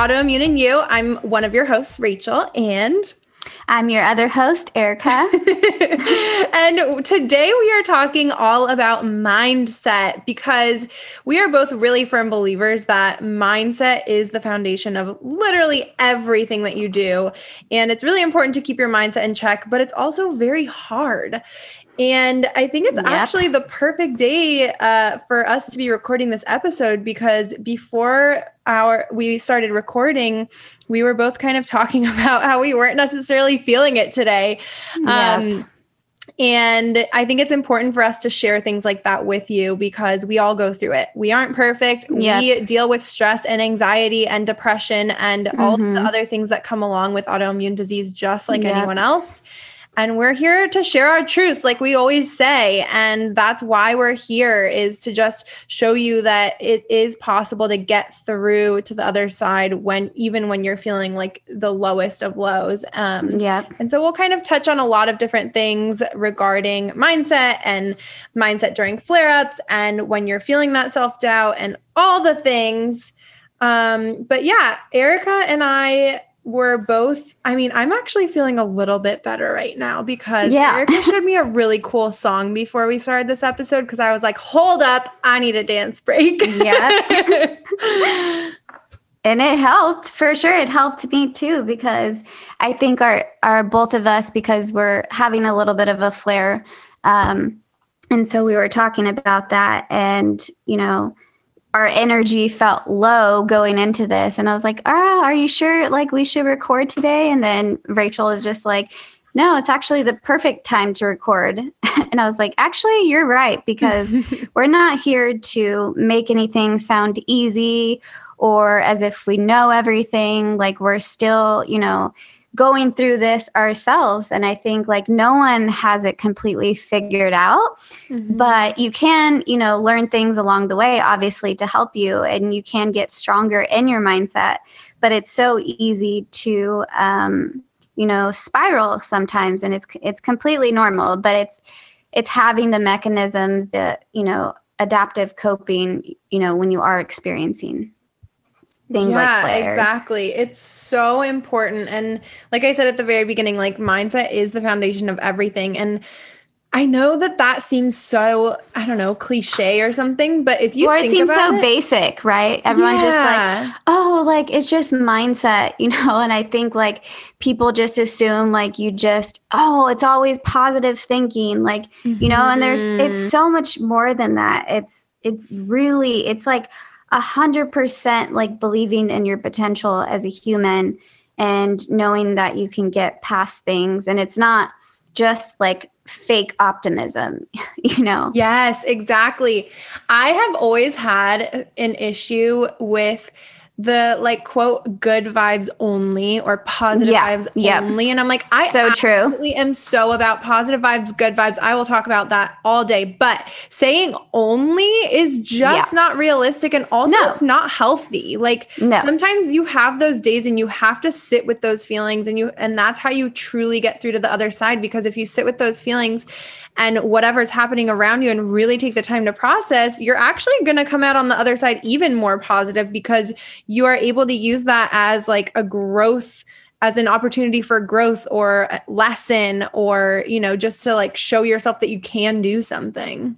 Autoimmune and You. I'm one of your hosts, Rachel, and I'm your other host, Erica. and today we are talking all about mindset because we are both really firm believers that mindset is the foundation of literally everything that you do. And it's really important to keep your mindset in check, but it's also very hard. And I think it's yep. actually the perfect day uh, for us to be recording this episode because before our we started recording, we were both kind of talking about how we weren't necessarily feeling it today. Yep. Um, and I think it's important for us to share things like that with you because we all go through it. We aren't perfect. Yep. We deal with stress and anxiety and depression and mm-hmm. all the mm-hmm. other things that come along with autoimmune disease, just like anyone else. And we're here to share our truths, like we always say. And that's why we're here is to just show you that it is possible to get through to the other side when, even when you're feeling like the lowest of lows. Um, yeah. And so we'll kind of touch on a lot of different things regarding mindset and mindset during flare ups and when you're feeling that self doubt and all the things. Um, but yeah, Erica and I we're both i mean i'm actually feeling a little bit better right now because yeah. erica showed me a really cool song before we started this episode because i was like hold up i need a dance break. Yeah and it helped for sure. It helped me too because i think our our both of us because we're having a little bit of a flare um and so we were talking about that and you know our energy felt low going into this. And i was like ah are you sure like we should record today? And then rachel was just like no it's actually the perfect time to record. And i was like actually you're right because we're not here to make anything sound easy or as if we know everything. Like we're still you know going through this ourselves. And i think like no one has it completely figured out mm-hmm. but you can you know learn things along the way obviously to help you and you can get stronger in your mindset. But it's so easy to um, you know spiral sometimes and it's it's completely normal but it's it's having the mechanisms that you know adaptive coping you know when you are experiencing things yeah, like exactly. It's so important. And like I said at the very beginning, like mindset is the foundation of everything. And I know that that seems so, I don't know, cliche or something, but if you or it seems so it, basic, right? Everyone yeah. just like, oh, like it's just mindset, you know? And I think like people just assume like you just, oh, it's always positive thinking, like, mm-hmm. you know, and there's, it's mm-hmm. so much more than that. It's, it's really, it's like, a hundred percent like believing in your potential as a human and knowing that you can get past things and it's not just like fake optimism, you know? Yes, exactly. I have always had an issue with the like quote good vibes only or positive yeah, vibes yep. only and i'm like i so true am so about positive vibes good vibes i will talk about that all day but saying only is just yeah. not realistic and also no. it's not healthy like no. sometimes you have those days and you have to sit with those feelings and you and that's how you truly get through to the other side because if you sit with those feelings and whatever's happening around you and really take the time to process, you're actually going to come out on the other side even more positive because you are able to use that as like a growth as an opportunity for growth or lesson or you know just to like show yourself that you can do something.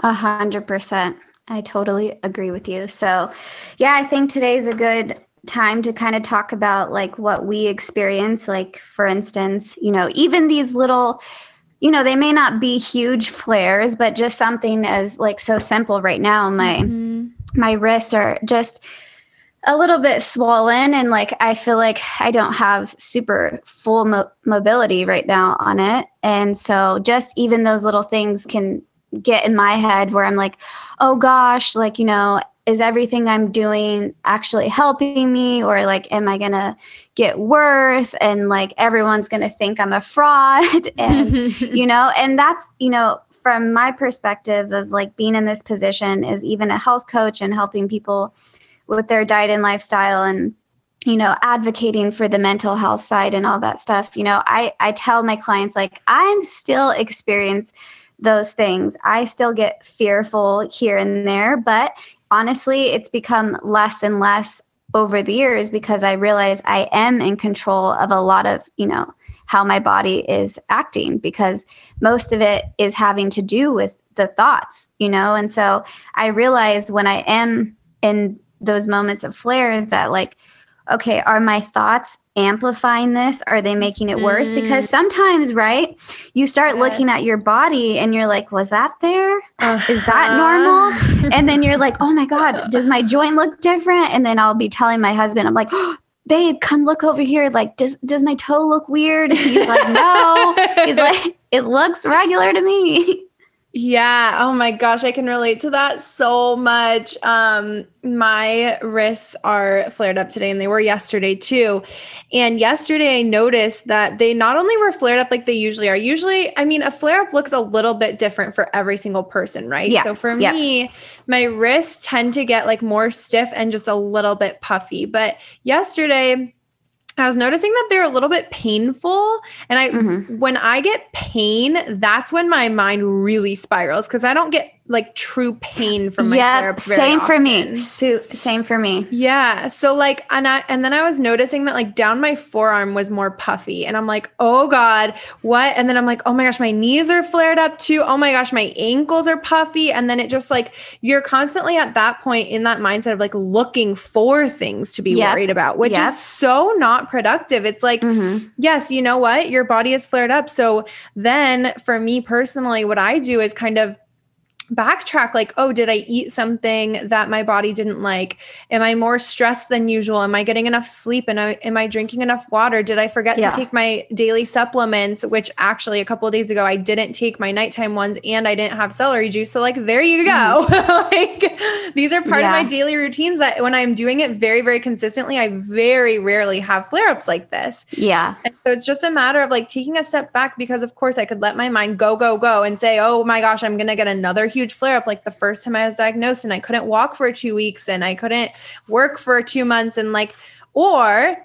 A hundred percent. I totally agree with you. So yeah i think today's a good time to kind of talk about like what we experience. Like for instance you know even these little you know they may not be huge flares but just something as like so simple right now. My mm-hmm. my wrists are just a little bit swollen and like i feel like i don't have super full mo- mobility right now on it. And so just even those little things can get in my head where i'm like oh gosh like you know is everything I'm doing actually helping me? Or like am I going to get worse? And like everyone's going to think I'm a fraud. And you know and that's you know from my perspective of like being in this position is even a health coach and helping people with their diet and lifestyle and you know advocating for the mental health side and all that stuff you know i i tell my clients like i'm still experience those things i still get fearful here and there but honestly, it's become less and less over the years because I realize I am in control of a lot of, you know, how my body is acting because most of it is having to do with the thoughts, you know? And so I realized when I am in those moments of flares that like, okay, are my thoughts amplifying this? Are they making it worse? Mm. Because sometimes, right, you start yes. looking at your body and you're like, was that there? Uh-huh. Is that normal? and then you're like, oh my God, does my joint look different? And then I'll be telling my husband, I'm like, oh, babe, come look over here. Like, does does my toe look weird? And he's like, no. he's like, it looks regular to me. Yeah. Oh my gosh, I can relate to that so much. Um my wrists are flared up today and they were yesterday too. And yesterday I noticed that they not only were flared up like they usually are. Usually, I mean, a flare up looks a little bit different for every single person, right? Yeah. So for yeah. me, my wrists tend to get like more stiff and just a little bit puffy. But yesterday I was noticing that they're a little bit painful. And I, mm-hmm. when I get pain, that's when my mind really spirals because I don't get like true pain from my yep, flare-ups. same often. for me. So, same for me. Yeah. So like, and I and then I was noticing that like down my forearm was more puffy, and I'm like, oh god, what? And then I'm like, oh my gosh, my knees are flared up too. Oh my gosh, my ankles are puffy, and then it just like you're constantly at that point in that mindset of like looking for things to be yep. worried about, which yep. is so not productive. It's like, mm-hmm. yes, you know what, your body is flared up. So then for me personally, what I do is kind of backtrack like oh did i eat something that my body didn't like? Am i more stressed than usual? Am i getting enough sleep? And am i drinking enough water? Did i forget yeah. to take my daily supplements which actually a couple of days ago i didn't take my nighttime ones and i didn't have celery juice. So like there you go. Mm. like these are part yeah. of my daily routines that when i'm doing it very very consistently i very rarely have flare-ups like this. Yeah. And so it's just a matter of like taking a step back because of course i could let my mind go go go and say oh my gosh i'm gonna get another huge flare up like the first time I was diagnosed and I couldn't walk for two weeks and I couldn't work for two months and like, or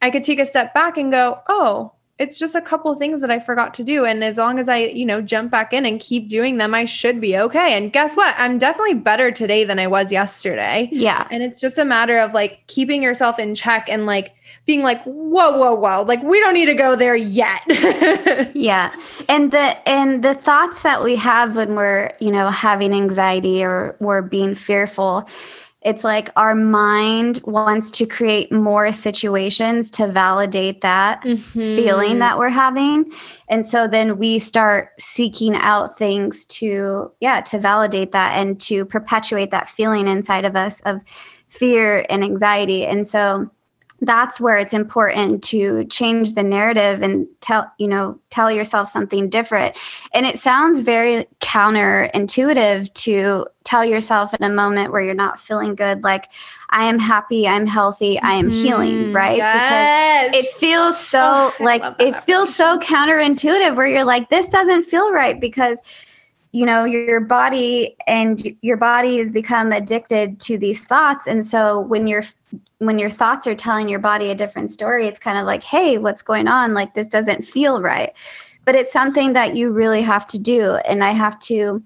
I could take a step back and go, oh, it's just a couple things that I forgot to do. And as long as I, you know, jump back in and keep doing them, I should be okay. And guess what? I'm definitely better today than I was yesterday. Yeah. And it's just a matter of like keeping yourself in check and like being like, whoa, whoa, whoa, like we don't need to go there yet. yeah. And the and the thoughts that we have when we're, you know, having anxiety or we're being fearful it's like our mind wants to create more situations to validate that mm-hmm. feeling that we're having and so then we start seeking out things to yeah to validate that and to perpetuate that feeling inside of us of fear and anxiety and so that's where it's important to change the narrative and tell you know tell yourself something different and it sounds very counterintuitive to tell yourself in a moment where you're not feeling good like i am happy i'm healthy i am mm-hmm. healing right yes. because it feels so oh, like it feels so counterintuitive where you're like this doesn't feel right because you know your body and your body has become addicted to these thoughts. And so when you're when your thoughts are telling your body a different story it's kind of like hey what's going on? Like this doesn't feel right. But it's something that you really have to do. And i have to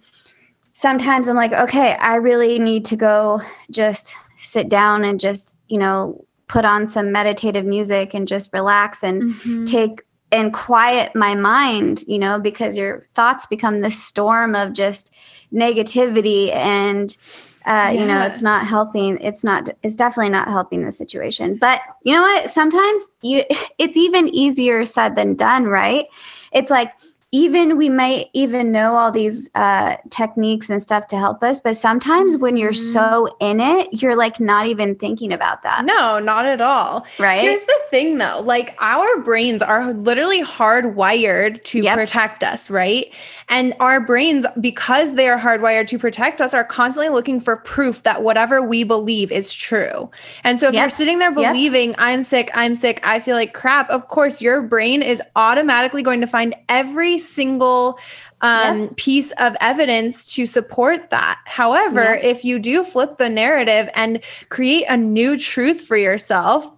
sometimes i'm like okay i really need to go just sit down and just you know put on some meditative music and just relax and mm-hmm. take and quiet my mind, you know, because your thoughts become this storm of just negativity and uh, yeah. you know it's not helping it's not it's definitely not helping the situation. But you know what? Sometimes you it's even easier said than done right? It's like even we might even know all these uh, techniques and stuff to help us but sometimes when you're mm-hmm. so in it you're like not even thinking about that no not at all right here's the thing though like our brains are literally hardwired to yep. protect us right and our brains because they are hardwired to protect us are constantly looking for proof that whatever we believe is true and so if yep. you're sitting there believing yep. i'm sick i'm sick i feel like crap of course your brain is automatically going to find every single um, piece of evidence to support that. However, if you do flip the narrative and create a new truth for yourself,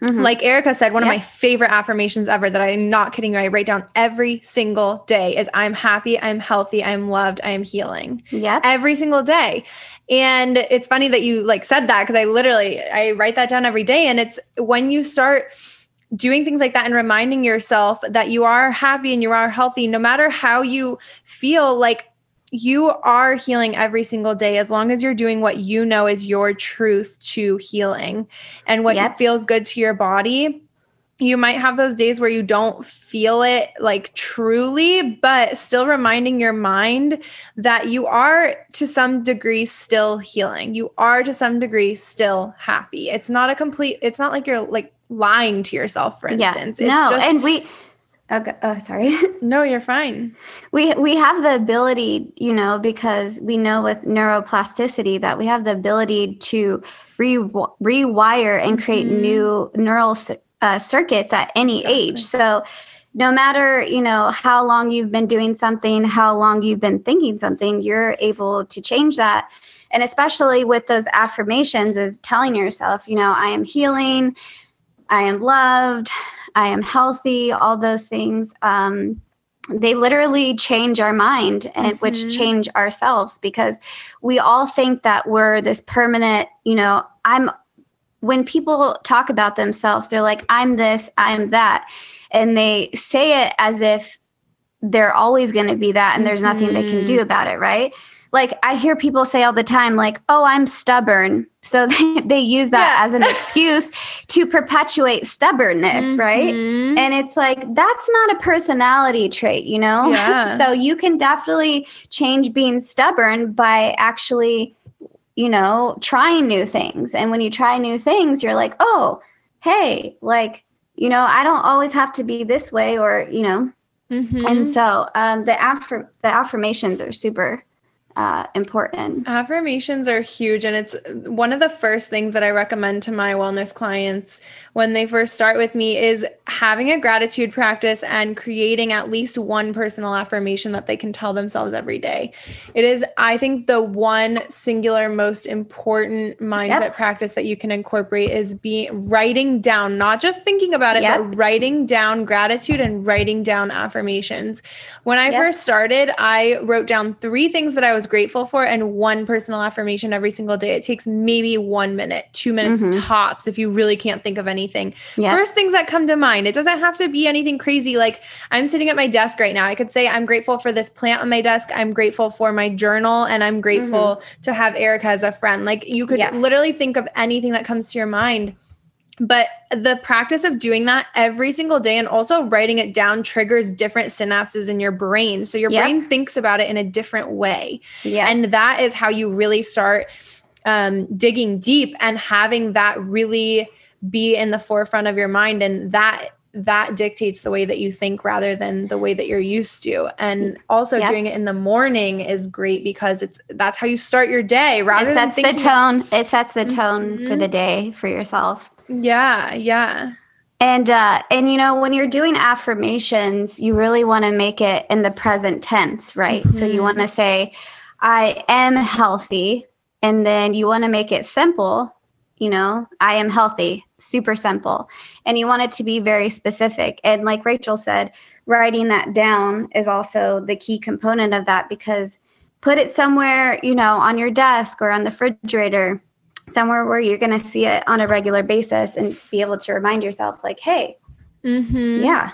Mm-hmm. Like Erica said, one of my favorite affirmations ever that I'm not kidding you, I write down every single day is I'm happy, I'm healthy, I'm loved, I am healing. Yeah. Every single day. And it's funny that you like said that because I literally I write that down every day. And it's when you start doing things like that and reminding yourself that you are happy and you are healthy, no matter how you feel like you are healing every single day as long as you're doing what you know is your truth to healing and what yep. feels good to your body. You might have those days where you don't feel it like truly, but still reminding your mind that you are to some degree still healing. You are to some degree still happy. It's not a complete, it's not like you're like lying to yourself, for instance. Yeah. no, just, and we, Okay. Oh, sorry. no, you're fine. We we have the ability, you know, because we know with neuroplasticity that we have the ability to re- rewire and create mm-hmm. new neural uh, circuits at any exactly. age. So, no matter you know how long you've been doing something, how long you've been thinking something, you're able to change that. And especially with those affirmations of telling yourself, you know, I am healing, I am loved, I am healthy, all those things. Um, they literally change our mind and mm-hmm. which change ourselves because we all think that we're this permanent, you know, I'm when people talk about themselves, they're like, I'm this, I'm that. And they say it as if they're always going to be that and there's nothing mm-hmm. they can do mm-hmm. about it, right? Like I hear people say all the time, like, oh, I'm stubborn. So they, they use that yeah. as an excuse to perpetuate stubbornness, mm-hmm. right? And it's like, that's not a personality trait, you know? Yeah. so you can definitely change being stubborn by actually, you know, trying new things. And when you try new things, you're like, oh, hey, like, you know, I don't always have to be this way or, you know, Mm-hmm. And so um, the affirm- the affirmations are super uh, important. Affirmations are huge. And it's one of the first things that I recommend to my wellness clients when they first start with me is having a gratitude practice and creating at least one personal affirmation that they can tell themselves every day. It is, I think, the one singular most important mindset yep. practice that you can incorporate is be writing down, not just thinking about it, yep. but writing down gratitude and writing down affirmations. When I yep. first started, I wrote down three things that I was grateful for and one personal affirmation every single day. It takes maybe one minute, two minutes mm-hmm. tops if you really can't think of anything. Yep. First things that come to mind. It doesn't have to be anything crazy. Like I'm sitting at my desk right now. I could say, I'm grateful for this plant on my desk. I'm grateful for my journal and I'm grateful mm-hmm. to have Erica as a friend. Like you could yeah. literally think of anything that comes to your mind. But the practice of doing that every single day and also writing it down triggers different synapses in your brain. So your yep. brain thinks about it in a different way. Yeah. And that is how you really start um, digging deep and having that really be in the forefront of your mind. And that that dictates the way that you think rather than the way that you're used to and also yep. doing it in the morning is great because it's that's how you start your day rather it sets than the tone it sets the tone mm-hmm. for the day for yourself yeah, yeah. And uh and you know when you're doing affirmations, you really want to make it in the present tense, right? Mm-hmm. So you want to mm-hmm. say I am healthy and then you want to make it simple, you know, I am healthy, super simple. And you want it to be very specific. And like Rachel said, writing that down is also the key component of that because put it somewhere, you know, on your desk or on the refrigerator somewhere where you're going to see it on a regular basis and be able to remind yourself like hey mm-hmm. yeah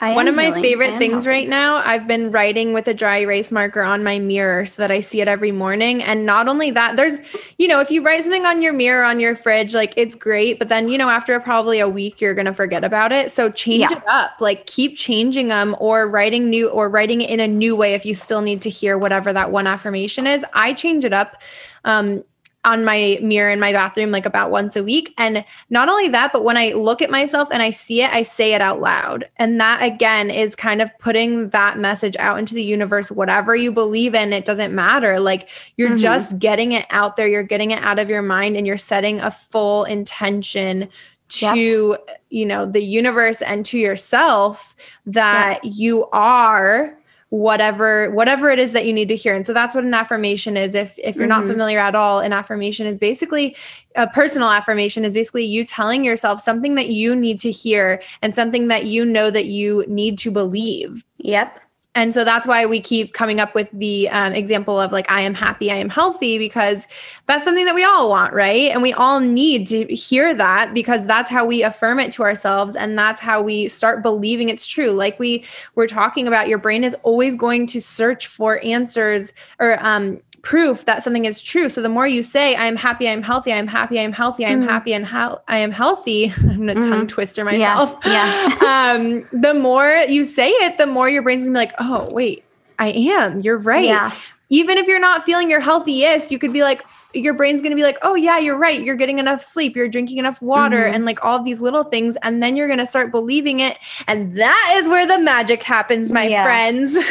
I One of my favorite things right now, I've been writing with a dry erase marker on my mirror so that I see it every morning. And not only that, there's, you know, if you write something on your mirror, on your fridge, like it's great. But then, you know, after probably a week, you're going to forget about it. So change yeah. it up, like keep changing them or writing new or writing it in a new way if you still need to hear whatever that one affirmation is. I change it up. Um, on my mirror in my bathroom like about once a week. And not only that, but when I look at myself and I see it, I say it out loud. And that again is kind of putting that message out into the universe. Whatever you believe in, it doesn't matter. Like you're mm-hmm. just getting it out there, you're getting it out of your mind, and you're setting a full intention to you know the universe and to yourself that yep. you are whatever whatever it is that you need to hear. And so that's what an affirmation is. If if you're mm-hmm. not familiar at all an affirmation is basically a personal affirmation is basically you telling yourself something that you need to hear and something that you know that you need to believe. Yep and so that's why we keep coming up with the um, example of like, I am happy, I am healthy, because that's something that we all want, right? And we all need to hear that because that's how we affirm it to ourselves. And that's how we start believing it's true. Like we were talking about, your brain is always going to search for answers or um, proof that something is true. So the more you say, I am happy, I'm healthy, I'm happy, I'm healthy, I'm mm. happy, and how I am healthy. I'm gonna mm. tongue twister myself. Yeah. yeah. um, the more you say it, the more your brain's gonna be like, oh, wait, I am. You're right. Yeah. Even if you're not feeling your healthiest, you could be like, your brain's going to be like, oh, yeah, you're right. You're getting enough sleep. You're drinking enough water mm-hmm. and like all these little things. And then you're going to start believing it. And that is where the magic happens, my yeah. friends.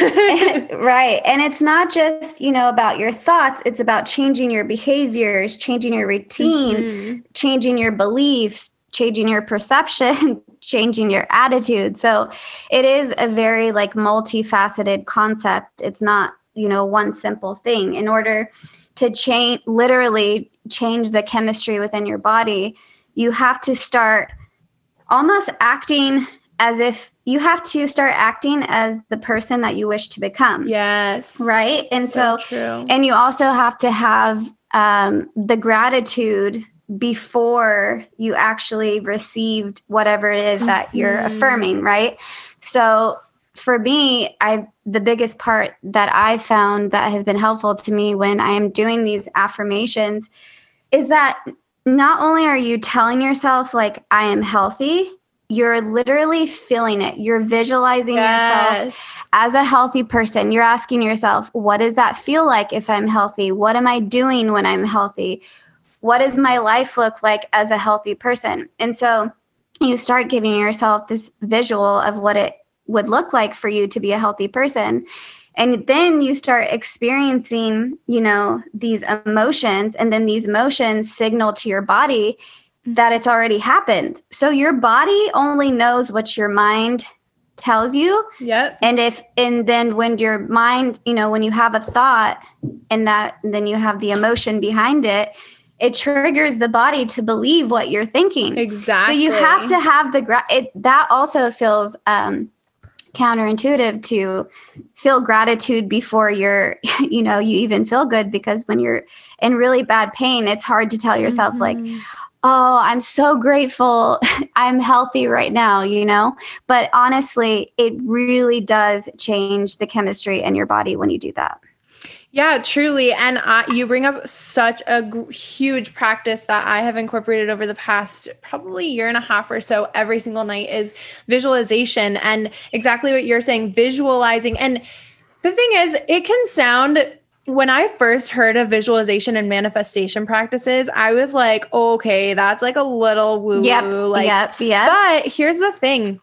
right. And it's not just, you know, about your thoughts, it's about changing your behaviors, changing your routine, mm-hmm. changing your beliefs, changing your perception changing your attitude so it is a very like multifaceted concept it's not you know one simple thing in order to change literally change the chemistry within your body you have to start almost acting as if you have to start acting as the person that you wish to become yes right and so, so true. and you also have to have um, the gratitude before you actually received whatever it is that mm-hmm. you're affirming right so for me, I the biggest part that I found that has been helpful to me when I am doing these affirmations is that not only are you telling yourself like I am healthy, you're literally feeling it. You're visualizing yes. yourself as a healthy person. You're asking yourself, what does that feel like if I'm healthy? What am I doing when I'm healthy? What does my life look like as a healthy person? And so you start giving yourself this visual of what it would look like for you to be a healthy person. And then you start experiencing you know these emotions and then these emotions signal to your body that it's already happened. So your body only knows what your mind tells you. Yep. And if and then when your mind you know when you have a thought and that then you have the emotion behind it it triggers the body to believe what you're thinking. Exactly so you have to have the gra- it that also feels um counterintuitive to feel gratitude before you're you know you even feel good because when you're in really bad pain it's hard to tell yourself mm-hmm. like oh i'm so grateful. I'm healthy right now you know? But honestly it really does change the chemistry in your body when you do that yeah, truly. And I, you bring up such a g- huge practice that I have incorporated over the past probably year and a half or so every single night is visualization. And exactly what you're saying, visualizing. And the thing is, it can sound when I first heard of visualization and manifestation practices, I was like, okay, that's like a little woo woo. Yep, like, yep, yep. But here's the thing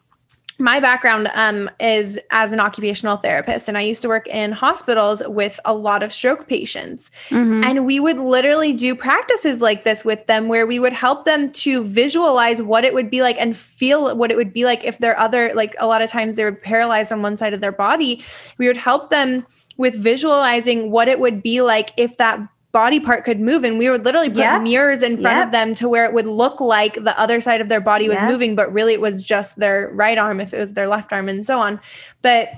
my background um, is as an occupational therapist, and I used to work in hospitals with a lot of stroke patients. Mm-hmm. And we would literally do practices like this with them where we would help them to visualize what it would be like and feel what it would be like if their other, like a lot of times they were paralyzed on one side of their body. We would help them with visualizing what it would be like if that body part could move and we would literally put yep. mirrors in front yep. of them to where it would look like the other side of their body was yep. moving but really it was just their right arm if it was their left arm and so on but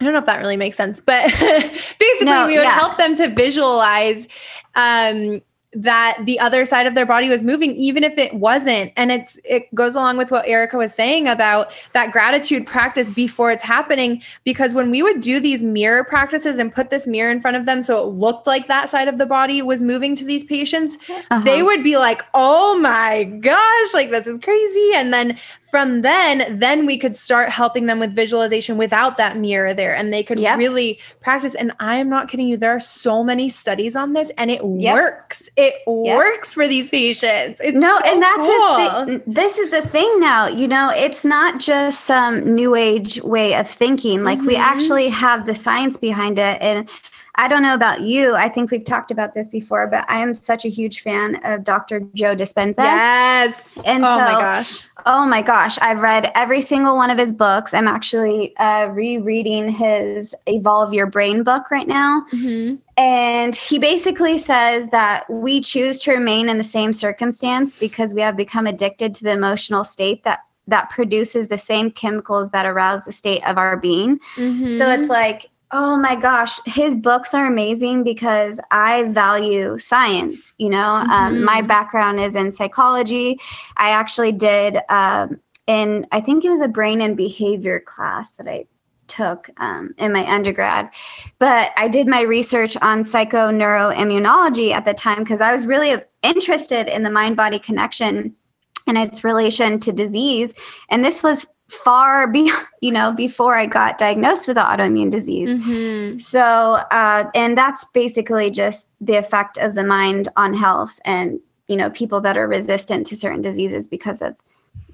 I don't know if that really makes sense, but basically, no, we would yeah. help them to visualize um, that the other side of their body was moving even if it wasn't and it's it goes along with what Erica was saying about that gratitude practice before it's happening because when we would do these mirror practices and put this mirror in front of them so it looked like that side of the body was moving to these patients uh-huh. they would be like oh my gosh like this is crazy and then from then then we could start helping them with visualization without that mirror there and they could yep. really practice and I am not kidding you there are so many studies on this and it yep. works it it yep. works for these patients. It's no, so and that's cool. the this is the thing now. You know, it's not just some new age way of thinking. Like mm-hmm. we actually have the science behind it, and I don't know about you. I think we've talked about this before, but I am such a huge fan of Dr. Joe Dispenza. Yes. And oh so, my gosh. Oh my gosh. I've read every single one of his books. I'm actually uh, rereading his Evolve Your Brain book right now. Mhm. And he basically says that we choose to remain in the same circumstance because we have become addicted to the emotional state that that produces the same chemicals that arouse the state of our being. So Mhm. it's like, oh my gosh, his books are amazing because I value science. You know, um, Mhm. my background is in psychology. I actually did um, in, I think it was a brain and behavior class that I took um, in my undergrad. But I did my research on psychoneuroimmunology at the time because I was really interested in the mind body connection and its relation to disease. And this was far be you know before I got diagnosed with autoimmune disease. Mhm. So, uh, and that's basically just the effect of the mind on health and, you know, people that are resistant to certain diseases because of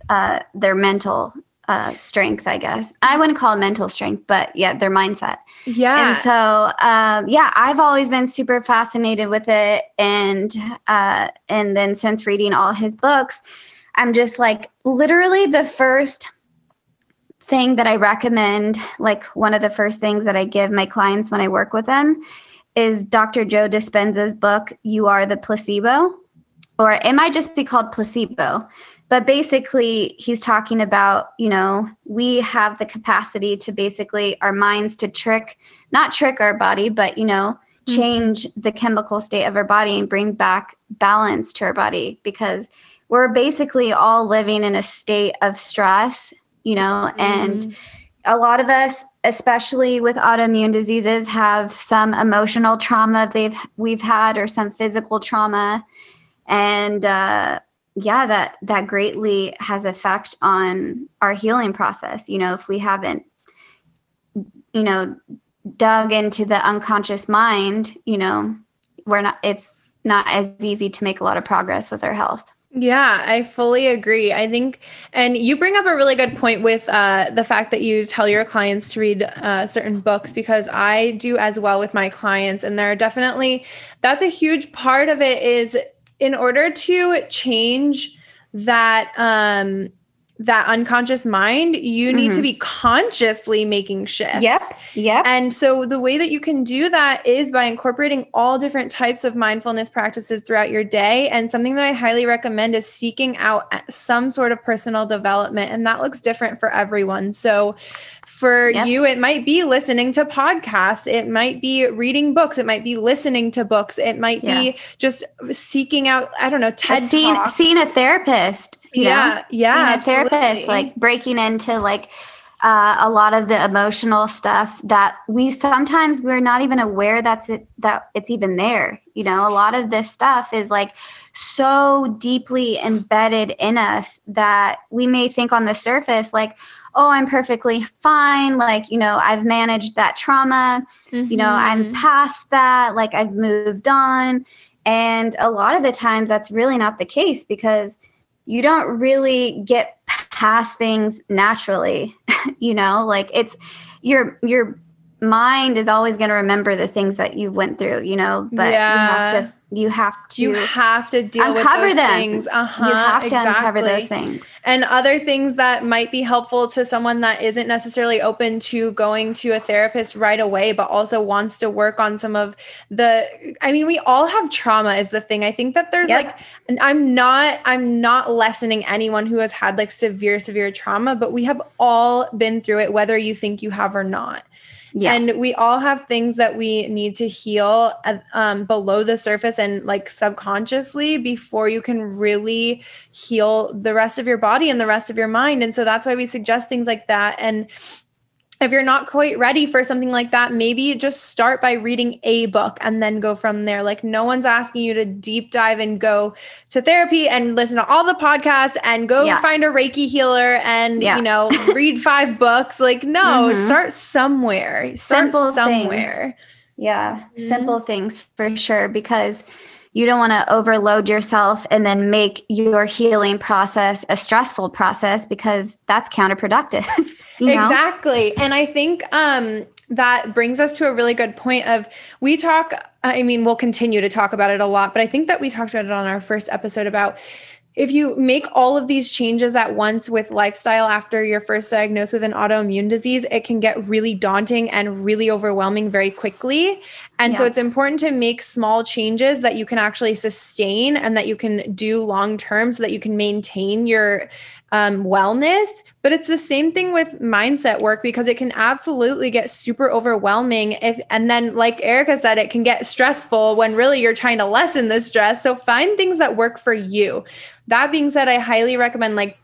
uh, their mental uh, strength, I guess. I wouldn't call it mental strength, but yeah, their mindset. Yeah. And so, um, yeah, I've always been super fascinated with it. And, uh, and then since reading all his books, I'm just like literally the first thing that I recommend, like one of the first things that I give my clients when I work with them is Dr. Joe Dispenza's book, You Are the Placebo, or it might just be called Placebo. But basically, he's talking about, you know, we have the capacity to basically our minds to trick, not trick our body, but, you know, Mhm. change the chemical state of our body and bring back balance to our body because we're basically all living in a state of stress, you know, and Mhm. a lot of us especially with autoimmune diseases have some emotional trauma they've we've had or some physical trauma. And uh yeah that that greatly has effect on our healing process. You know if we haven't you know dug into the unconscious mind you know we're not it's not as easy to make a lot of progress with our health Yeah, I fully agree. I think, and you bring up a really good point with uh, the fact that you tell your clients to read uh, certain books because I do as well with my clients. And there are definitely, that's a huge part of it is in order to change that, um, that unconscious mind, you need to Mhm. be consciously making shifts. yep Yep. And so the way that you can do that is by incorporating all different types of mindfulness practices throughout your day. And something that I highly recommend is seeking out some sort of personal development. And that looks different for everyone. So for Yep. you, it might be listening to podcasts, it might be reading books, it might be listening to books, it might be just seeking out, I don't know, TED seeing, seeing a therapist you know? yeah, yeah. being a therapist, absolutely. like breaking into like uh, a lot of the emotional stuff that we sometimes we're not even aware that's it that it's even there. You know, a lot of this stuff is like so deeply embedded in us that we may think on the surface like, oh, I'm perfectly fine. Like, you know, I've managed that trauma. You know, I'm Mhm. past that. Like, I've moved on. And a lot of the times that's really not the case because you don't really get past things naturally you know? Like it's your your mind is always going to remember the things that you went through you know but you have to you have to you have to deal uncover with those them. things. Uh-huh, you have to exactly. uncover those things And other things that might be helpful to someone that isn't necessarily open to going to a therapist right away, but also wants to work on some of the I mean, we all have trauma is the thing. I think that there's Yep. like and I'm not I'm not lessening anyone who has had like severe, severe trauma, but we have all been through it, whether you think you have or not. Yeah And we all have things that we need to heal uh, um, below the surface and like subconsciously before you can really heal the rest of your body and the rest of your mind. And so that's why we suggest things like that. And if you're not quite ready for something like that, maybe just start by reading a book and then go from there. Like, no one's asking you to deep dive and go to therapy and listen to all the podcasts and go Yeah. find a Reiki healer and, Yeah. you know, read five books. Like, no, Mhm. start somewhere. Start Simple things. somewhere. Yeah, Mhm. simple things for sure because you don't want to overload yourself and then make your healing process a stressful process because that's counterproductive. you know? Exactly. And I think um that brings us to a really good point of we talk i mean we'll continue to talk about it a lot but i think that we talked about it on our first episode about if you make all of these changes at once with lifestyle after you're first diagnosed with an autoimmune disease, it can get really daunting and really overwhelming very quickly. And yeah. so it's important to make small changes that you can actually sustain and that you can do long term so that you can maintain your um, wellness. But it's the same thing with mindset work because it can absolutely get super overwhelming. If and then, like Erica said, it can get stressful when really you're trying to lessen the stress. So find things that work for you. That being said, I highly recommend like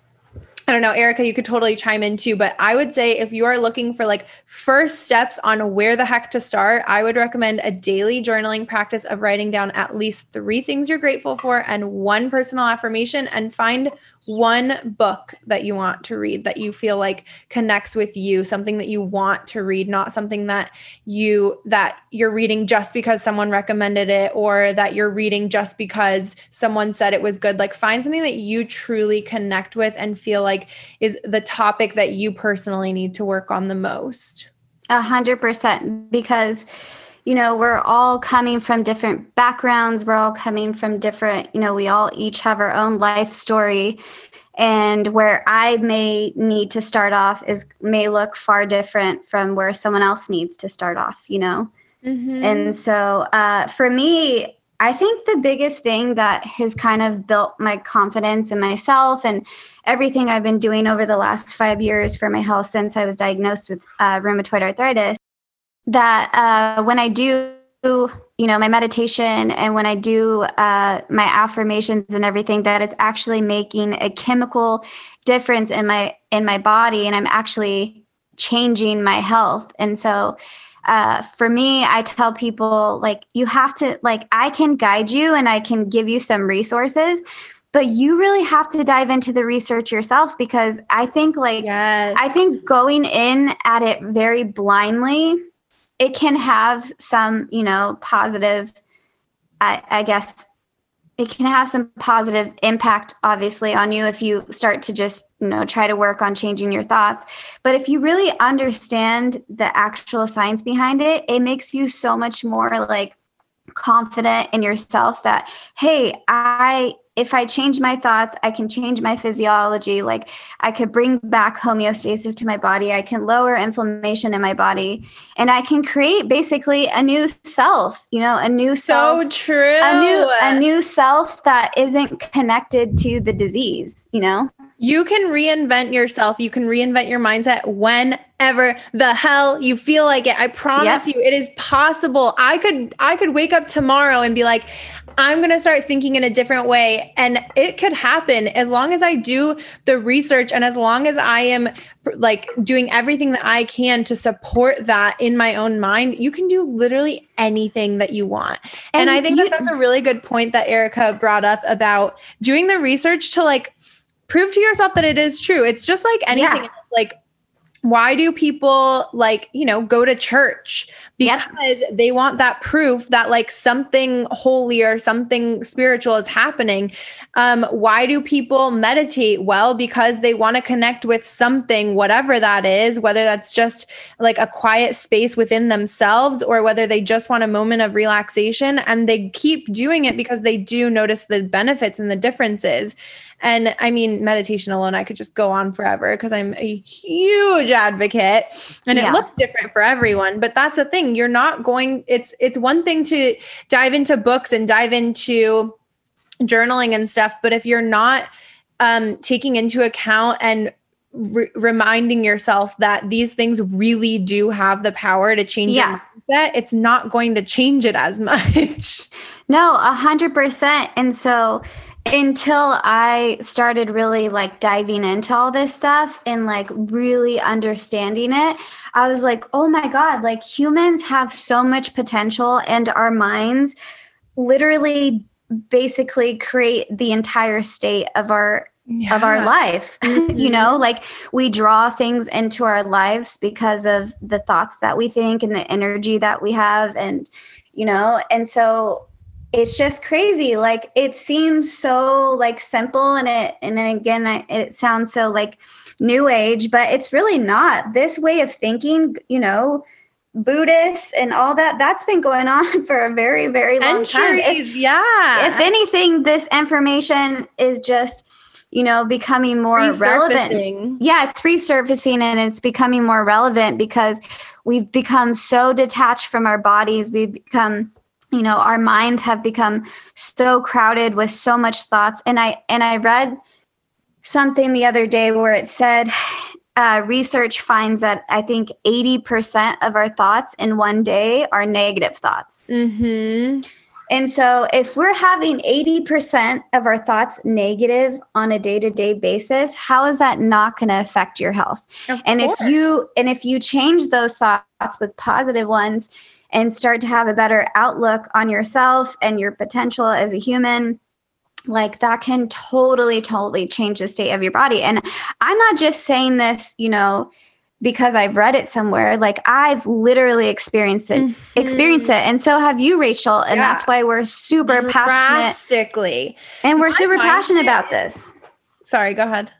I don't know, Erica, you could totally chime in too, but I would say if you are looking for like first steps on where the heck to start, I would recommend a daily journaling practice of writing down at least three things you're grateful for and one personal affirmation and find one book that you want to read that you feel like connects with you something that you want to read not something that you that you're reading just because someone recommended it or that you're reading just because someone said it was good. Like find something that you truly connect with and feel like is the topic that you personally need to work on the most a hundred percent because you know, we're all coming from different backgrounds. We're all coming from different, you know, we all each have our own life story. And where I may need to start off is may look far different from where someone else needs to start off, you know? Mm-hmm. And so uh, for me, I think the biggest thing that has kind of built my confidence in myself and everything I've been doing over the last five years for my health since I was diagnosed with uh, rheumatoid arthritis that uh, when I do, you know, my meditation and when I do uh, my affirmations and everything, that it's actually making a chemical difference in my in my body, and I'm actually changing my health. And so, uh, for me, I tell people like you have to like I can guide you and I can give you some resources, but you really have to dive into the research yourself because I think like yes. I think going in at it very blindly it can have some, you know, positive, I, I guess it can have some positive impact obviously on you if you start to just you know try to work on changing your thoughts. But if you really understand the actual science behind it it makes you so much more like confident in yourself that hey i if I change my thoughts, I can change my physiology. Like I could bring back homeostasis to my body. I can lower inflammation in my body and I can create basically a new self, you know, a new self. So true. A new, a new self that isn't connected to the disease, you know? You can reinvent yourself. You can reinvent your mindset whenever the hell you feel like it. I promise yep. you it is possible. I could I could wake up tomorrow and be like I'm going to start thinking in a different way and it could happen as long as I do the research and as long as I am like doing everything that I can to support that in my own mind. You can do literally anything that you want. And, and I think you, that that's a really good point that Erica brought up about doing the research to like prove to yourself that it is true. It's just like anything yeah. else. Like why do people like you know go to church because yep. they want that proof that like something holy or something spiritual is happening um why do people meditate well because they want to connect with something whatever that is whether that's just like a quiet space within themselves or whether they just want a moment of relaxation and they keep doing it because they do notice the benefits and the differences and I mean, meditation alone, I could just go on forever because I'm a huge advocate and yeah. it looks different for everyone. But that's the thing. You're not going, it's it's one thing to dive into books and dive into journaling and stuff. But if you're not um, taking into account and Re- reminding yourself that these things really do have the power to change yeah. your mindset, it's not going to change it as much. No, a hundred percent. And so until I started really like diving into all this stuff and like really understanding it, I was like, oh my God, like humans have so much potential and our minds literally basically create the entire state of our yeah. of our life mm-hmm. you know like we draw things into our lives because of the thoughts that we think and the energy that we have and you know and so it's just crazy like it seems so like simple and it and then again I, it sounds so like new age but it's really not this way of thinking you know Buddhists and all that, that's been going on for a very, very long Centuries, time. If, yeah. if anything, this information is just, you know, becoming more relevant. Yeah, it's resurfacing and it's becoming more relevant because we've become so detached from our bodies. We've become you know our minds have become so crowded with so much thoughts and i and i read something the other day where it said uh, research finds that i think 80% of our thoughts in one day are negative thoughts Mm-hmm. And so if we're having 80% of our thoughts negative on a day-to-day basis how is that not going to affect your health? Of and if you and if you change those thoughts with positive ones and start to have a better outlook on yourself and your potential as a human like that can totally totally change the state of your body. And i'm not just saying this you know because i've read it somewhere like i've literally experienced it experienced it and so have you rachel and Mm-hmm. Yeah. that's why we're super passionate and we're super passionate mindset- about this Sorry, go ahead.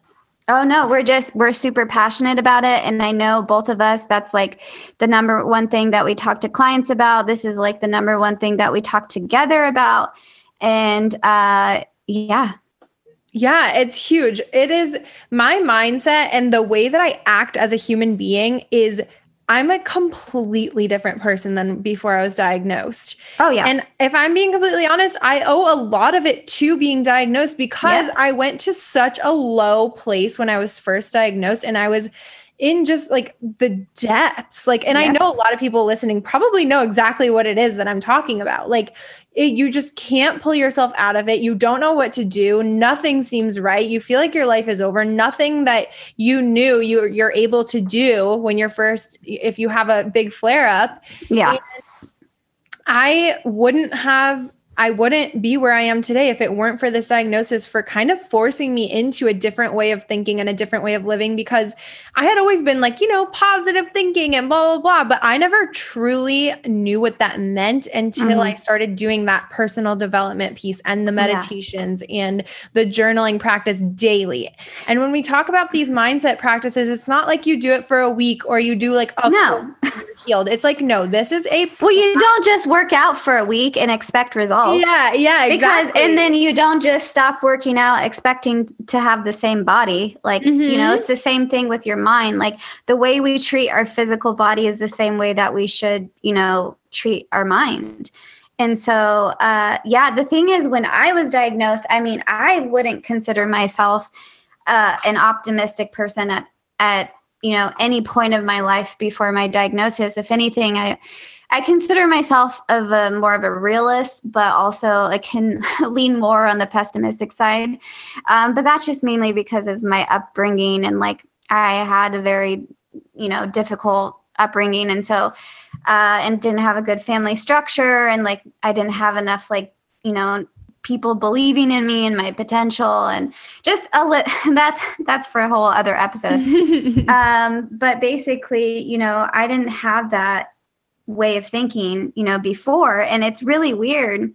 Oh no, we're just we're super passionate about it and I know both of us that's like the number one thing that we talk to clients about. This is like the number one thing that we talk together about. And uh yeah. Yeah, it's huge. It is my mindset and the way that I act as a human being is I'm a completely different person than before I was diagnosed. Oh yeah. And if I'm being completely honest, I owe a lot of it to being diagnosed because Yeah. I went to such a low place when I was first diagnosed and I was in just like the depths. Like, and I know a lot of people listening probably know exactly what it is that I'm talking about. Like, it, you just can't pull yourself out of it. You don't know what to do. Nothing seems right. You feel like your life is over. Nothing that you knew you, you're able to do when you're first, if you have a big flare up, yeah. I wouldn't have I wouldn't be where I am today if it weren't for this diagnosis for kind of forcing me into a different way of thinking and a different way of living because I had always been like, you know, positive thinking and blah blah blah, but I never truly knew what that meant until Mhm. I started doing that personal development piece and the Yeah. meditations and the journaling practice daily. And when we talk about these mindset practices, it's not like you do it for a week or you do like a No. Healed. It's like no, this is a Well, you don't just work out for a week and expect results. yeah, yeah, Because and then you don't just stop working out expecting to have the same body. Like, you know, Mhm. it's the same thing with your mind. Like the way we treat our physical body is the same way that we should, you know, treat our mind. And so, uh, yeah, the thing is, when I was diagnosed, I mean, I wouldn't consider myself uh, an optimistic person at at you know any point of my life before my diagnosis. If anything, I I consider myself of a more of a realist, but also I can lean more on the pessimistic side. Um, but that's just mainly because of my upbringing and like I had a very you know difficult upbringing, and so uh, and didn't have a good family structure, and like I didn't have enough like you know people believing in me and my potential and just a li- that's that's for a whole other episode. Um but basically you know i didn't have that way of thinking you know before. And it's really weird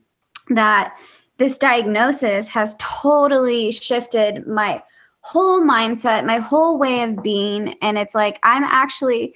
that this diagnosis has totally shifted my whole mindset my whole way of being. And it's like i'm actually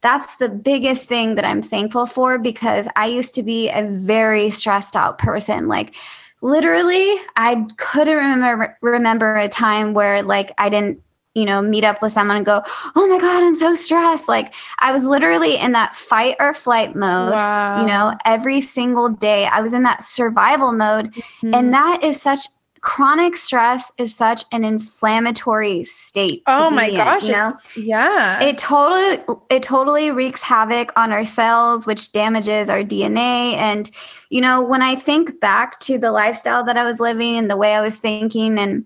that's the biggest thing that i'm thankful for because i used to be a very stressed out person. Like literally i couldn't remember remember a time where like i didn't you know meet up with someone and go oh my god i'm so stressed like i was literally in that fight or flight mode wow. you know every single day i was in that survival mode Mhm. and that is such chronic stress is such an inflammatory state oh my in, gosh, you know yeah. it totally it totally wreaks havoc on our cells which damages our dna and you know when i think back to the lifestyle that i was living and the way i was thinking and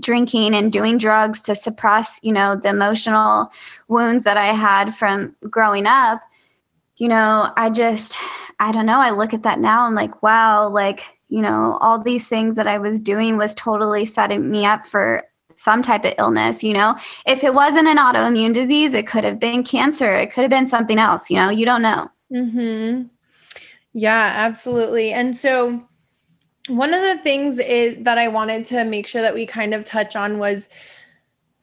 drinking and doing drugs to suppress you know the emotional wounds that i had from growing up you know i just i don't know i look at that now i'm like wow like you know all these things that i was doing was totally setting me up for some type of illness you know if it wasn't an autoimmune disease, it could have been cancer. It could have been something else. You know, you don't know. hmm Yeah, absolutely. And so, one of the things is, that I wanted to make sure that we kind of touch on was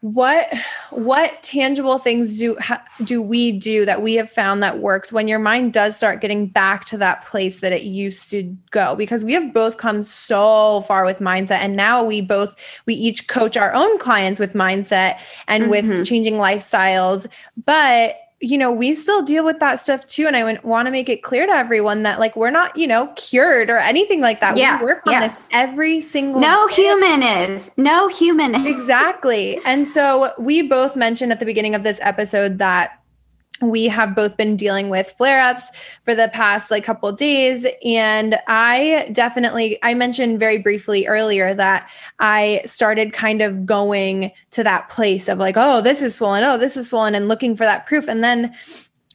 what what tangible things do ha, do we do that we have found that works when your mind does start getting back to that place that it used to go because we have both come so far with mindset and now we both we each coach our own clients with mindset and mm-hmm. with changing lifestyles but you know, we still deal with that stuff too. And I want to make it clear to everyone that like we're not, you know, cured or anything like that. Yeah, we work on yeah. this every single No day. human is. No human is. Exactly. And so we both mentioned at the beginning of this episode that we have both been dealing with flare-ups for the past like couple days. And i definitely i mentioned very briefly earlier that i started kind of going to that place of like oh this is swollen. Oh this is swollen and looking for that proof. And then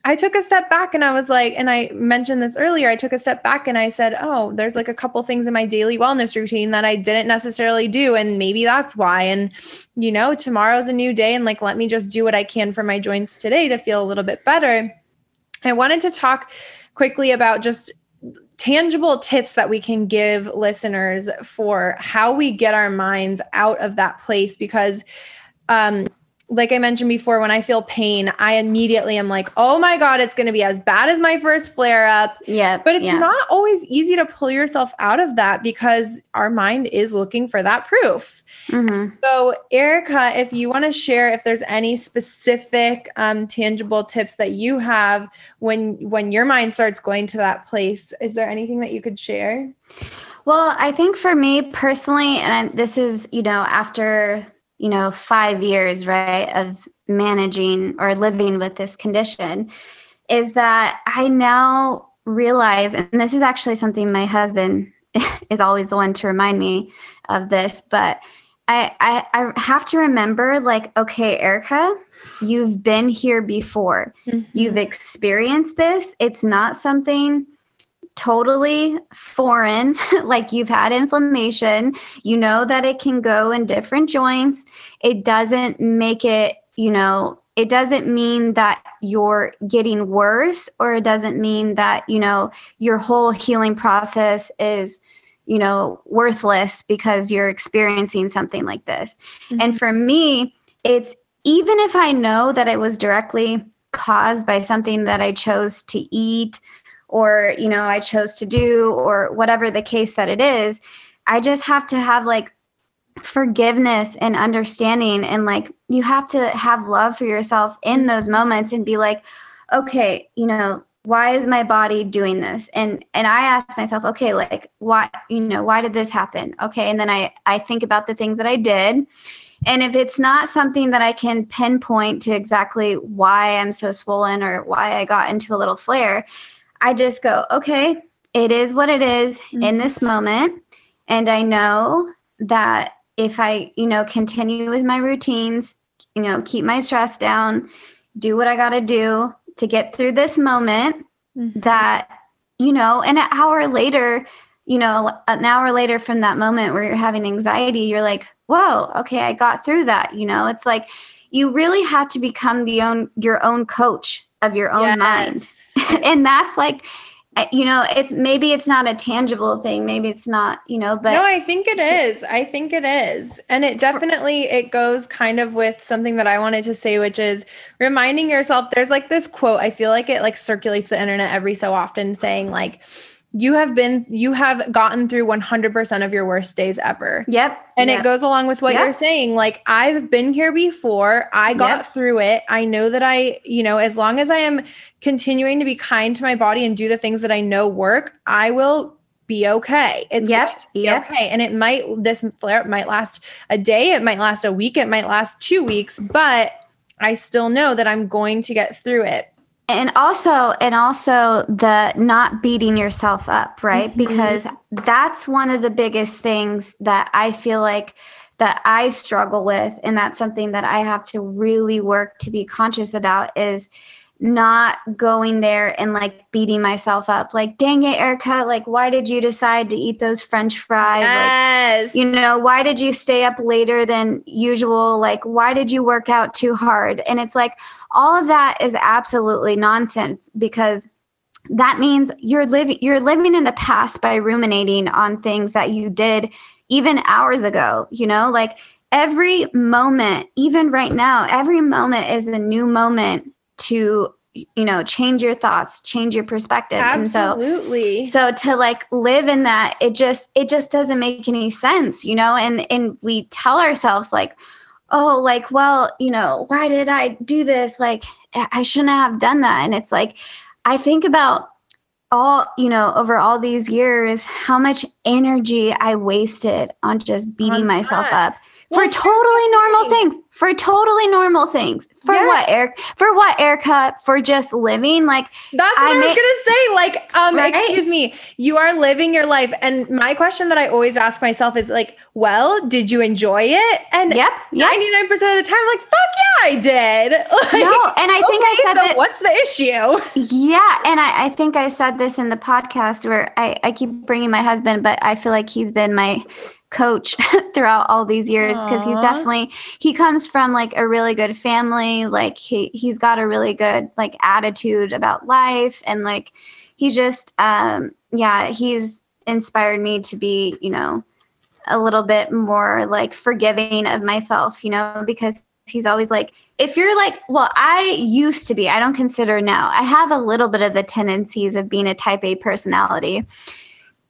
I took a step back and I was like, and I mentioned this earlier. I took a step back and I said, oh, there's like a couple things in my daily wellness routine that I didn't necessarily do. And maybe that's why. And, you know, tomorrow's a new day. And like, let me just do what I can for my joints today to feel a little bit better. I wanted to talk quickly about just tangible tips that we can give listeners for how we get our minds out of that place because um like I mentioned before, when I feel pain, I immediately am like, oh my God, it's going to be as bad as my first flare up. Yeah. But it's yeah. not always easy to pull yourself out of that because our mind is looking for that proof. Mm-hmm. So, Erica, if you want to share if there's any specific um, tangible tips that you have when when your mind starts going to that place, is there anything that you could share? Well, I think for me personally, and this is, you know, after you know, five years, right, of managing or living with this condition is that I now realize, and this is actually something my husband is always the one to remind me of this, but I, I, I have to remember like, okay, Erica, you've been here before. Mm-hmm. You've experienced this. It's not something totally foreign, like you've had inflammation, you know that it can go in different joints. It doesn't make it, you know, it doesn't mean that you're getting worse or it doesn't mean that, you know, your whole healing process is you know worthless because you're experiencing something like this. Mm-hmm. And for me, it's even if I know that it was directly caused by something that I chose to eat or you know i chose to do or whatever the case that it is i just have to have like forgiveness and understanding and like you have to have love for yourself in those moments and be like okay you know why is my body doing this? And and i ask myself okay like why you know why did this happen? Okay and then i i think about the things that i did. And if it's not something that i can pinpoint to exactly why i'm so swollen or why i got into a little flare I just go, okay, it is what it is mm-hmm. in this moment. And I know that if I, you know, continue with my routines, you know, keep my stress down, do what I got to do to get through this moment, mm-hmm. that, you know, and an hour later, you know, an hour later from that moment where you're having anxiety, you're like, whoa, okay, I got through that. You know, it's like you really have to become the own your own coach of your own yes. mind. and that's like you know it's maybe it's not a tangible thing maybe it's not you know but no i think it is. I think it is. And it definitely it goes kind of with something that i wanted to say which is reminding yourself there's like this quote i feel like it like circulates the internet every so often saying like you have been you have gotten through 100% of your worst days ever. Yep. And yep. it goes along with what yep. you're saying. Like i've been here before. I got yep. through it. I know that i you know as long as i am continuing to be kind to my body and do the things that i know work i will be okay. It's yep. be yep. okay. And it might this flare up might last a day. It might last a week. It might last two weeks. But i still know that i'm going to get through it and also and also the not beating yourself up right mm-hmm. because that's one of the biggest things that i feel like that i struggle with and that's something that i have to really work to be conscious about is not going there and like beating myself up. Like dang it erica like why did you decide to eat those french fries? Yes. like you know why did you stay up later than usual? Like why did you work out too hard? And it's like all of that is absolutely nonsense because that means you're living you're living in the past by ruminating on things that you did even hours ago you know? Like every moment, even right now, every moment is a new moment to you know change your thoughts change your perspective. Absolutely and so so to like live in that it just it just doesn't make any sense you know? And and we tell ourselves like oh like well you know why did i do this? Like i shouldn't have done that. And it's like i think about all you know over all these years how much energy i wasted on just beating on myself up for totally normal things. For totally normal things. For yeah. what eric? For what erica? For just living? Like that's what i, I was gonna say. Like um right? excuse me. You are living your life. And my question that i always ask myself is like well did you enjoy it? And yep, yep. 99% of the time I'm like fuck yeah i did. Like, no and i think okay, i said so that, what's the issue? Yeah and I, I think i said this in the podcast where I, I keep bringing my husband but i feel like he's been my coach throughout all these years because he's definitely he comes from like a really good family like he he's got a really good like attitude about life and like he just um yeah he's inspired me to be you know a little bit more like forgiving of myself you know because he's always like if you're like well i used to be i don't consider now i have a little bit of the tendencies of being a type a personality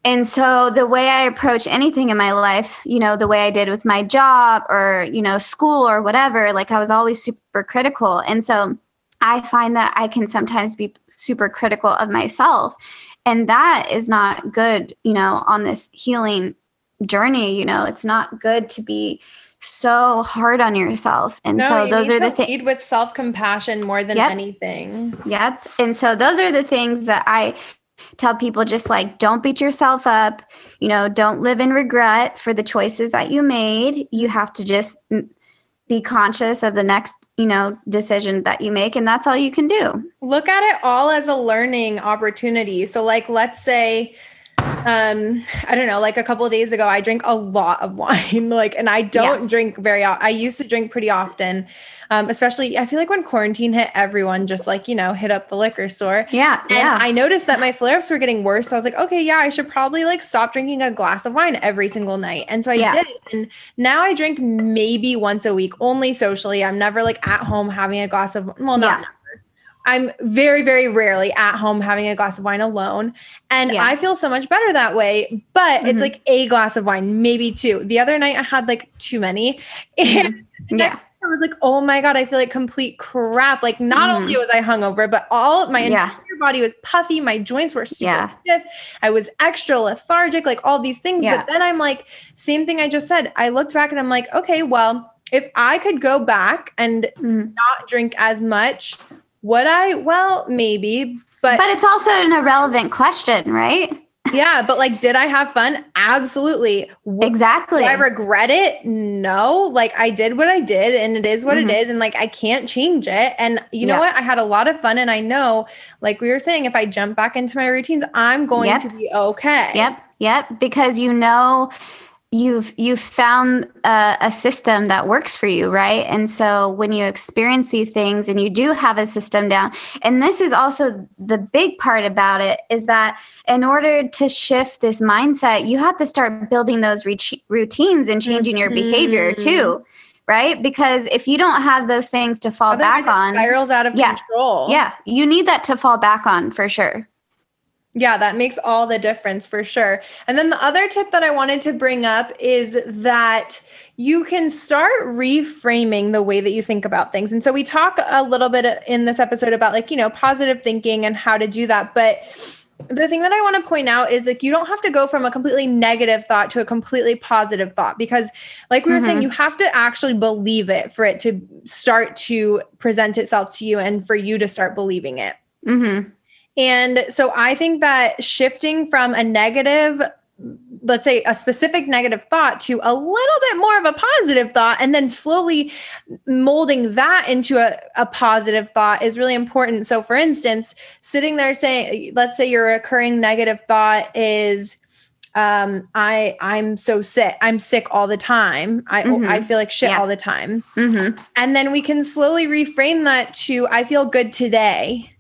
and so the way I approach anything in my life, you know, the way I did with my job or, you know, school or whatever, like I was always super critical. And so I find that I can sometimes be super critical of myself. And that is not good, you know, on this healing journey. You know, it's not good to be so hard on yourself. And no, so those are the things with self compassion more than yep. anything. Yep. And so those are the things that I tell people just like don't beat yourself up. You know don't live in regret for the choices that you made. You have to just be conscious of the next you know decision that you make and that's all you can do. Look at it all as a learning opportunity. So like let's say um i don't know like a couple days ago i drink a lot of wine like and i don't yeah. drink very i used to drink pretty often um especially i feel like when quarantine hit everyone just like you know hit up the liquor store yeah and yeah. i noticed that my flare-ups were getting worse so i was like okay yeah i should probably like stop drinking a glass of wine every single night and so i yeah. did and now i drink maybe once a week only socially i'm never like at home having a glass of well not. I'm very, very rarely at home having a glass of wine alone. And yeah. I feel so much better that way. But mm-hmm. it's like a glass of wine, maybe two. The other night I had like too many. Mm-hmm. yeah. I was like, oh my God, I feel like complete crap. Like, not mm-hmm. only was I hungover, but all my yeah. entire body was puffy. My joints were super yeah. stiff. I was extra lethargic, like all these things. But then I'm like, same thing I just said. I looked back and I'm like, okay, well, if I could go back and mm-hmm. not drink as much, would I? Well, maybe, but But it's also an irrelevant question, right? yeah, but like, did I have fun? Absolutely. Exactly. Do I regret it? No. Like, I did what I did, and it is what mm-hmm. it is, and like, I can't change it. And you know yeah. what? I had a lot of fun, and I know, like we were saying, if I jump back into my routines, I'm going yep. to be okay. Yep. Yep. Because you know you've you've found a, a, system that works for you right? And so when you experience these things and you do have a system down and this is also the big part about it is that in order to shift this mindset you have to start building those routines and changing your behavior mm-hmm. too right? Because if you don't have those things to fall Otherwise back on spirals out of yeah, control. yeah you need that to fall back on for sure yeah, that makes all the difference for sure. And then the other tip that I wanted to bring up is that you can start reframing the way that you think about things. And so we talk a little bit in this episode about like, you know, positive thinking and how to do that. But the thing that I want to point out is like you don't have to go from a completely negative thought to a completely positive thought because like we were mm-hmm. saying you have to actually believe it for it to start to present itself to you and for you to start believing it. Mm-hmm. And so I think that shifting from a negative let's say a specific negative thought to a little bit more of a positive thought and then slowly molding that into a, a positive thought is really important so for instance sitting there saying let's say your recurring negative thought is um, I I'm so sick. I'm sick all the time. I mm-hmm. I feel like shit yeah. all the time. Mm-hmm. And then we can slowly reframe that to I feel good today.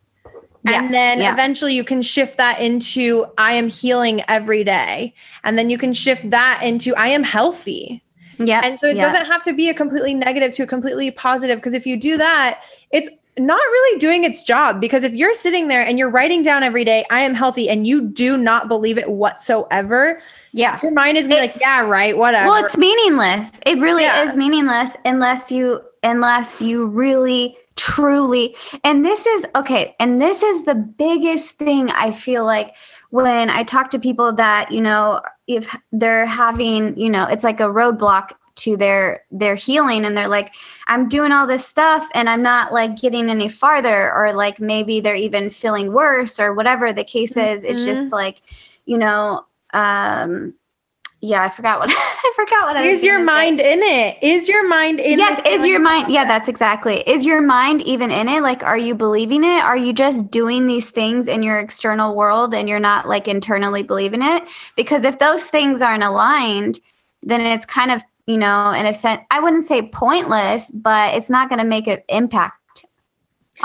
Yeah, and then yeah. eventually you can shift that into I am healing every day. And then you can shift that into I am healthy. Yeah. And so it yeah. doesn't have to be a completely negative to a completely positive. Because if you do that, it's not really doing its job. Because if you're sitting there and you're writing down every day, I am healthy, and you do not believe it whatsoever, Yeah. your mind is It- like, yeah, right, whatever. Well, it's meaningless. It really is meaningless unless you unless you really truly and this is okay, and this is the biggest thing I feel like when I talk to people that, you know, if they're having, you know, it's like a roadblock to their their healing and they're like I'm doing all this stuff and I'm not like getting any farther or like maybe they're even feeling worse or whatever the case is it's just like you know um yeah i forgot what i forgot what I was your gonna say. mind in it? Is your mind in yes is your mind yeah that's exactly. Is your mind even in it? Like are you believing it? Are you just doing these things in your external world and you're not like internally believing it? Because if those things aren't aligned then it's kind of you know in a sense i wouldn't say pointless but it's not going to make an impact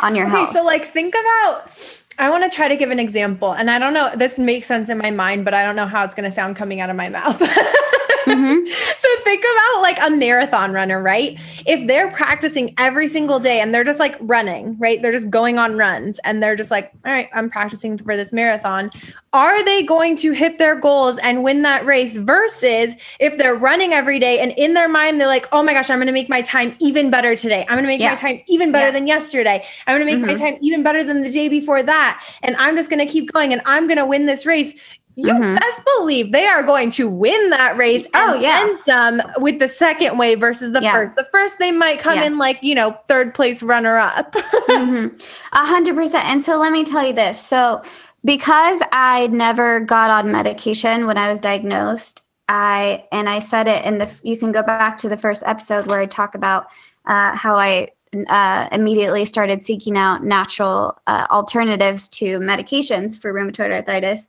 on your Okay, health. so like think about I want to try to give an example. And I don't know, this makes sense in my mind, but I don't know how it's going to sound coming out of my mouth. So think about like a marathon runner, right? If they're practicing every single day and they're just like running, right? They're just going on runs and they're just like, all right, I'm practicing for this marathon. Are they going to hit their goals and win that race versus if they're running every day and in their mind they're like, "Oh my gosh, I'm going to make my time even better today. I'm going to make Yeah. my time even better Yeah. than yesterday. I'm going to make my Mhm. time even better than the day before that. And I'm just going to keep going and I'm going to win this race." You Mhm. best believe they are going to win that race and Oh, yeah. then some with the second wave versus the Yeah. first. The first they might come Yeah. in like, you know, third place runner up. Mhm. A hundred percent. And so let me tell you this. So because I never got on medication when I was diagnosed, I and I said it in the you can go back to the first episode where I talk about uh, how I uh, immediately started seeking out natural uh, alternatives to medications for rheumatoid arthritis.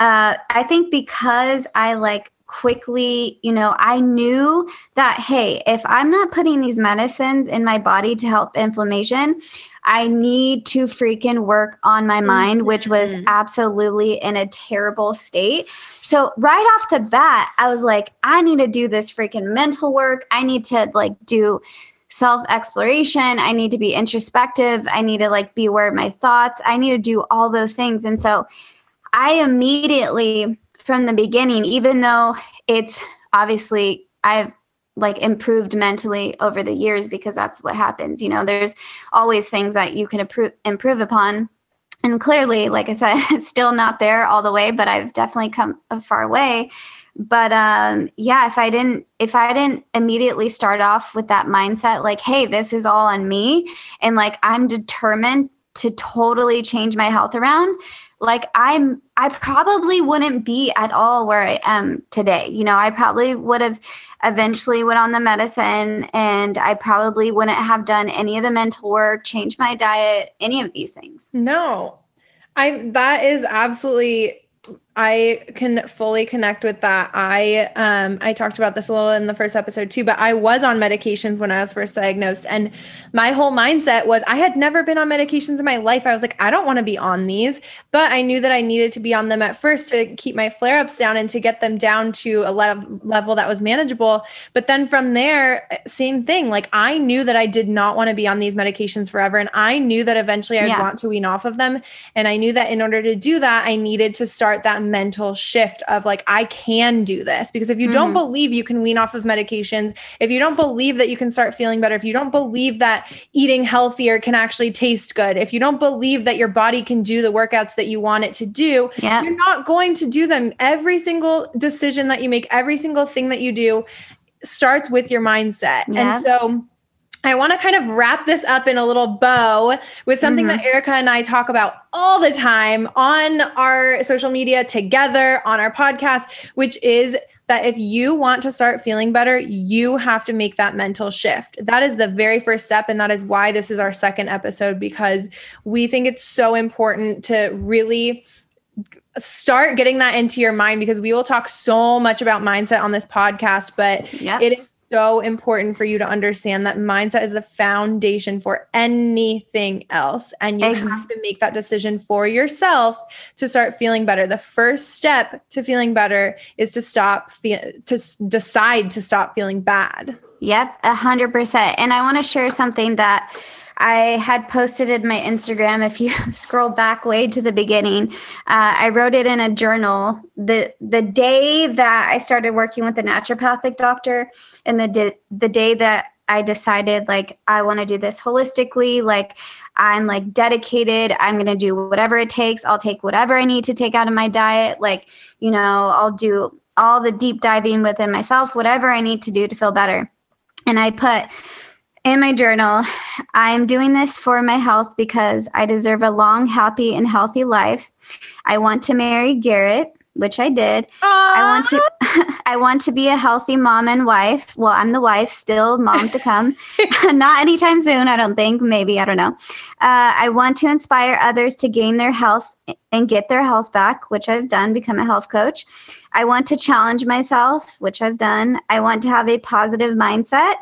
Uh, I think because I like quickly, you know, I knew that, hey, if I'm not putting these medicines in my body to help inflammation, I need to freaking work on my mind, which was Mhm. absolutely in a terrible state. So, right off the bat, I was like, I need to do this freaking mental work. I need to like do self exploration. I need to be introspective. I need to like be aware of my thoughts. I need to do all those things. And so, I immediately, from the beginning, even though it's obviously I've like improved mentally over the years because that's what happens. You know, there's always things that you can improve improve upon. And clearly, like I said, it's still not there all the way, but I've definitely come a far way. But um, yeah, if I didn't if I didn't immediately start off with that mindset, like, hey, this is all on me, and like I'm determined to totally change my health around, like i'm i probably wouldn't be at all where i am today. You know i probably would have eventually went on the medicine and i probably wouldn't have done any of the mental work changed my diet any of these things. No, I that is absolutely I can fully connect with that. I um I talked about this a little in the first episode too, but I was on medications when I was first diagnosed and my whole mindset was I had never been on medications in my life. I was like I don't want to be on these, but I knew that I needed to be on them at first to keep my flare-ups down and to get them down to a le- level that was manageable. But then from there same thing. Like I knew that I did not want to be on these medications forever and I knew that eventually I'd Yeah. want to wean off of them and I knew that in order to do that, I needed to start that mental shift of like, I can do this. Because if you don't Mhm. believe you can wean off of medications, if you don't believe that you can start feeling better, if you don't believe that eating healthier can actually taste good, if you don't believe that your body can do the workouts that you want it to do, yeah you're not going to do them. Every single decision that you make, every single thing that you do starts with your mindset. Yeah. And so I want to kind of wrap this up in a little bow with something Mhm. that Erica and I talk about all the time on our social media together, on our podcast, which is that if you want to start feeling better, you have to make that mental shift. That is the very first step. And that is why this is our second episode because we think it's so important to really start getting that into your mind because we will talk so much about mindset on this podcast, but yeah it is so important for you to understand that mindset is the foundation for anything else. And you have to make that decision for yourself to start feeling better. The first step to feeling better is to stop feel to s- decide to stop feeling bad. Yep, a hundred percent. And I want to share something that I had posted in my Instagram. If you scroll back way to the beginning, uh, I wrote it in a journal. the The day that I started working with the naturopathic doctor, and the di- the day that I decided like I want to do this holistically, like I'm like dedicated. I'm going to do whatever it takes. I'll take whatever I need to take out of my diet. Like, you know, I'll do all the deep diving within myself, whatever I need to do to feel better. And I put in my journal, I'm doing this for my health because I deserve a long, happy, and healthy life. I want to marry Garrett, which I did. I want to I want to be a healthy mom and wife. Well, I'm the wife, still mom to come. Not anytime soon, I don't think. Maybe, I don't know. Uh, I want to inspire others to gain their health and get their health back, which I've done, become a health coach. I want to challenge myself, which I've done. I want to have a positive mindset.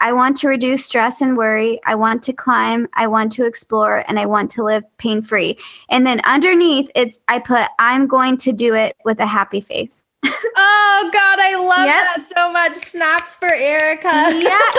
I want to reduce stress and worry. I want to climb. I want to explore and I want to live pain free. And then underneath it's I put I'm going to do it with a happy face. Oh God, I love Yep. that so much. Snaps for Erica. yeah,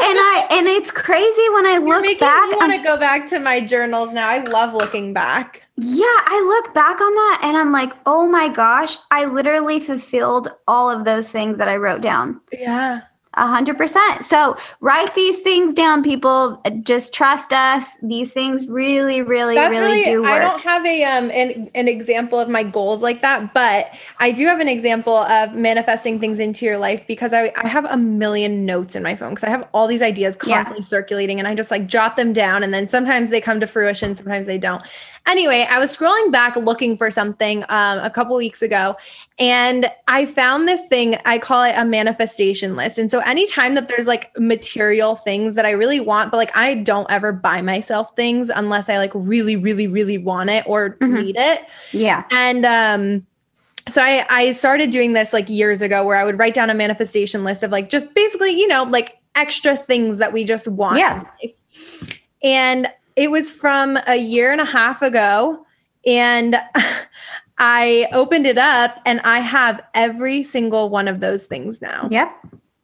and I and it's crazy when I You're look back me on want to go back to my journals now. I love looking back. Yeah, I look back on that and I'm like, "Oh my gosh, I literally fulfilled all of those things that I wrote down." Yeah. A hundred percent. So write these things down, people. Just trust us. These things really, really, That's really, really, do work. I don't have a um an, an example of my goals like that, but I do have an example of manifesting things into your life because I, I have a million notes in my phone because I have all these ideas Yeah. constantly circulating and I just like jot them down and then sometimes they come to fruition, sometimes they don't. Anyway, I was scrolling back looking for something um, a couple weeks ago and I found this thing, I call it a manifestation list. And so anytime that there's like material things that I really want, but like I don't ever buy myself things unless I like really, really, really want it or Mhm. need it. yeah. And um so I I started doing this like years ago where I would write down a manifestation list of like just basically, you know, like extra things that we just want Yeah. in life. And it was from a year and a half ago and I opened it up and I have every single one of those things now Yep.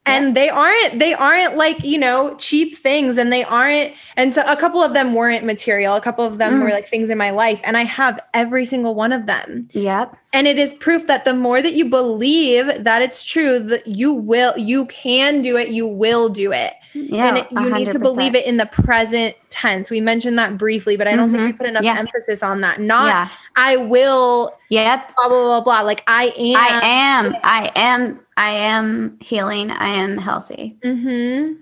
And they aren't they aren't like you know cheap things and they aren't and so a couple of them weren't material a couple of them Mm. were like things in my life and i have every single one of them Yep. and it is proof that the more that you believe that it's true that you will you can do it you will do it Yeah. and it, you need to believe it in the present tense we mentioned that briefly but i don't think we Mhm. put enough Yeah. emphasis on that not Yeah. i will Yep. blah blah blah blah like i am I am. I am. I am healing. I am healthy. mm-hmm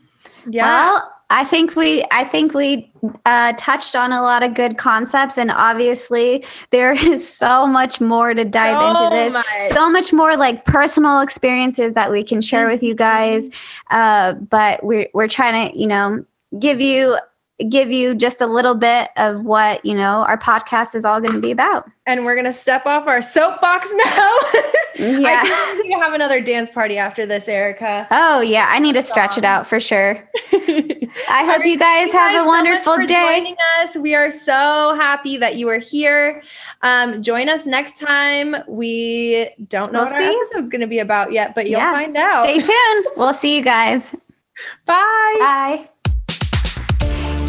yeah Well, I think we I think we uh, touched on a lot of good concepts, and obviously there is so much more to dive into this. So much more like personal experiences that we can share with you guys. Uh, but we're we're trying to you know give you give you just a little bit of what you know our podcast is all going to be about. and we're gonna step off our soapbox now. Yeah. I need to have another dance party after this, Erica. Oh yeah, I need to stretch it out for sure. I hope you guys Thank have guys a so wonderful for day. Joining us, we are so happy that you are here. Um, join us next time. We don't know We'll what our episode's going to be about yet, but you'll Yeah. find out. Stay tuned. We'll see you guys. Bye. Bye.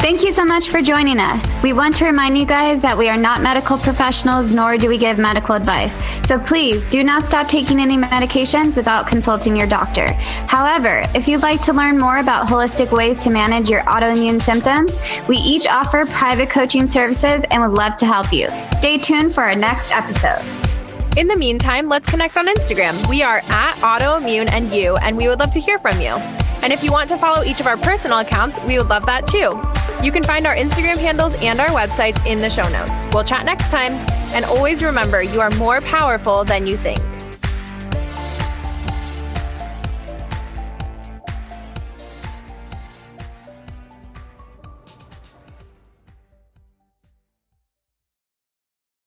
Thank you so much for joining us. We want to remind you guys that we are not medical professionals, nor do we give medical advice. So please do not stop taking any medications without consulting your doctor. However, if you'd like to learn more about holistic ways to manage your autoimmune symptoms, we each offer private coaching services and would love to help you. Stay tuned for our next episode. In the meantime, let's connect on Instagram. We are at autoimmune and you, and we would love to hear from you. And if you want to follow each of our personal accounts, we would love that too. You can find our Instagram handles and our websites in the show notes. We'll chat next time. And always remember, you are more powerful than you think.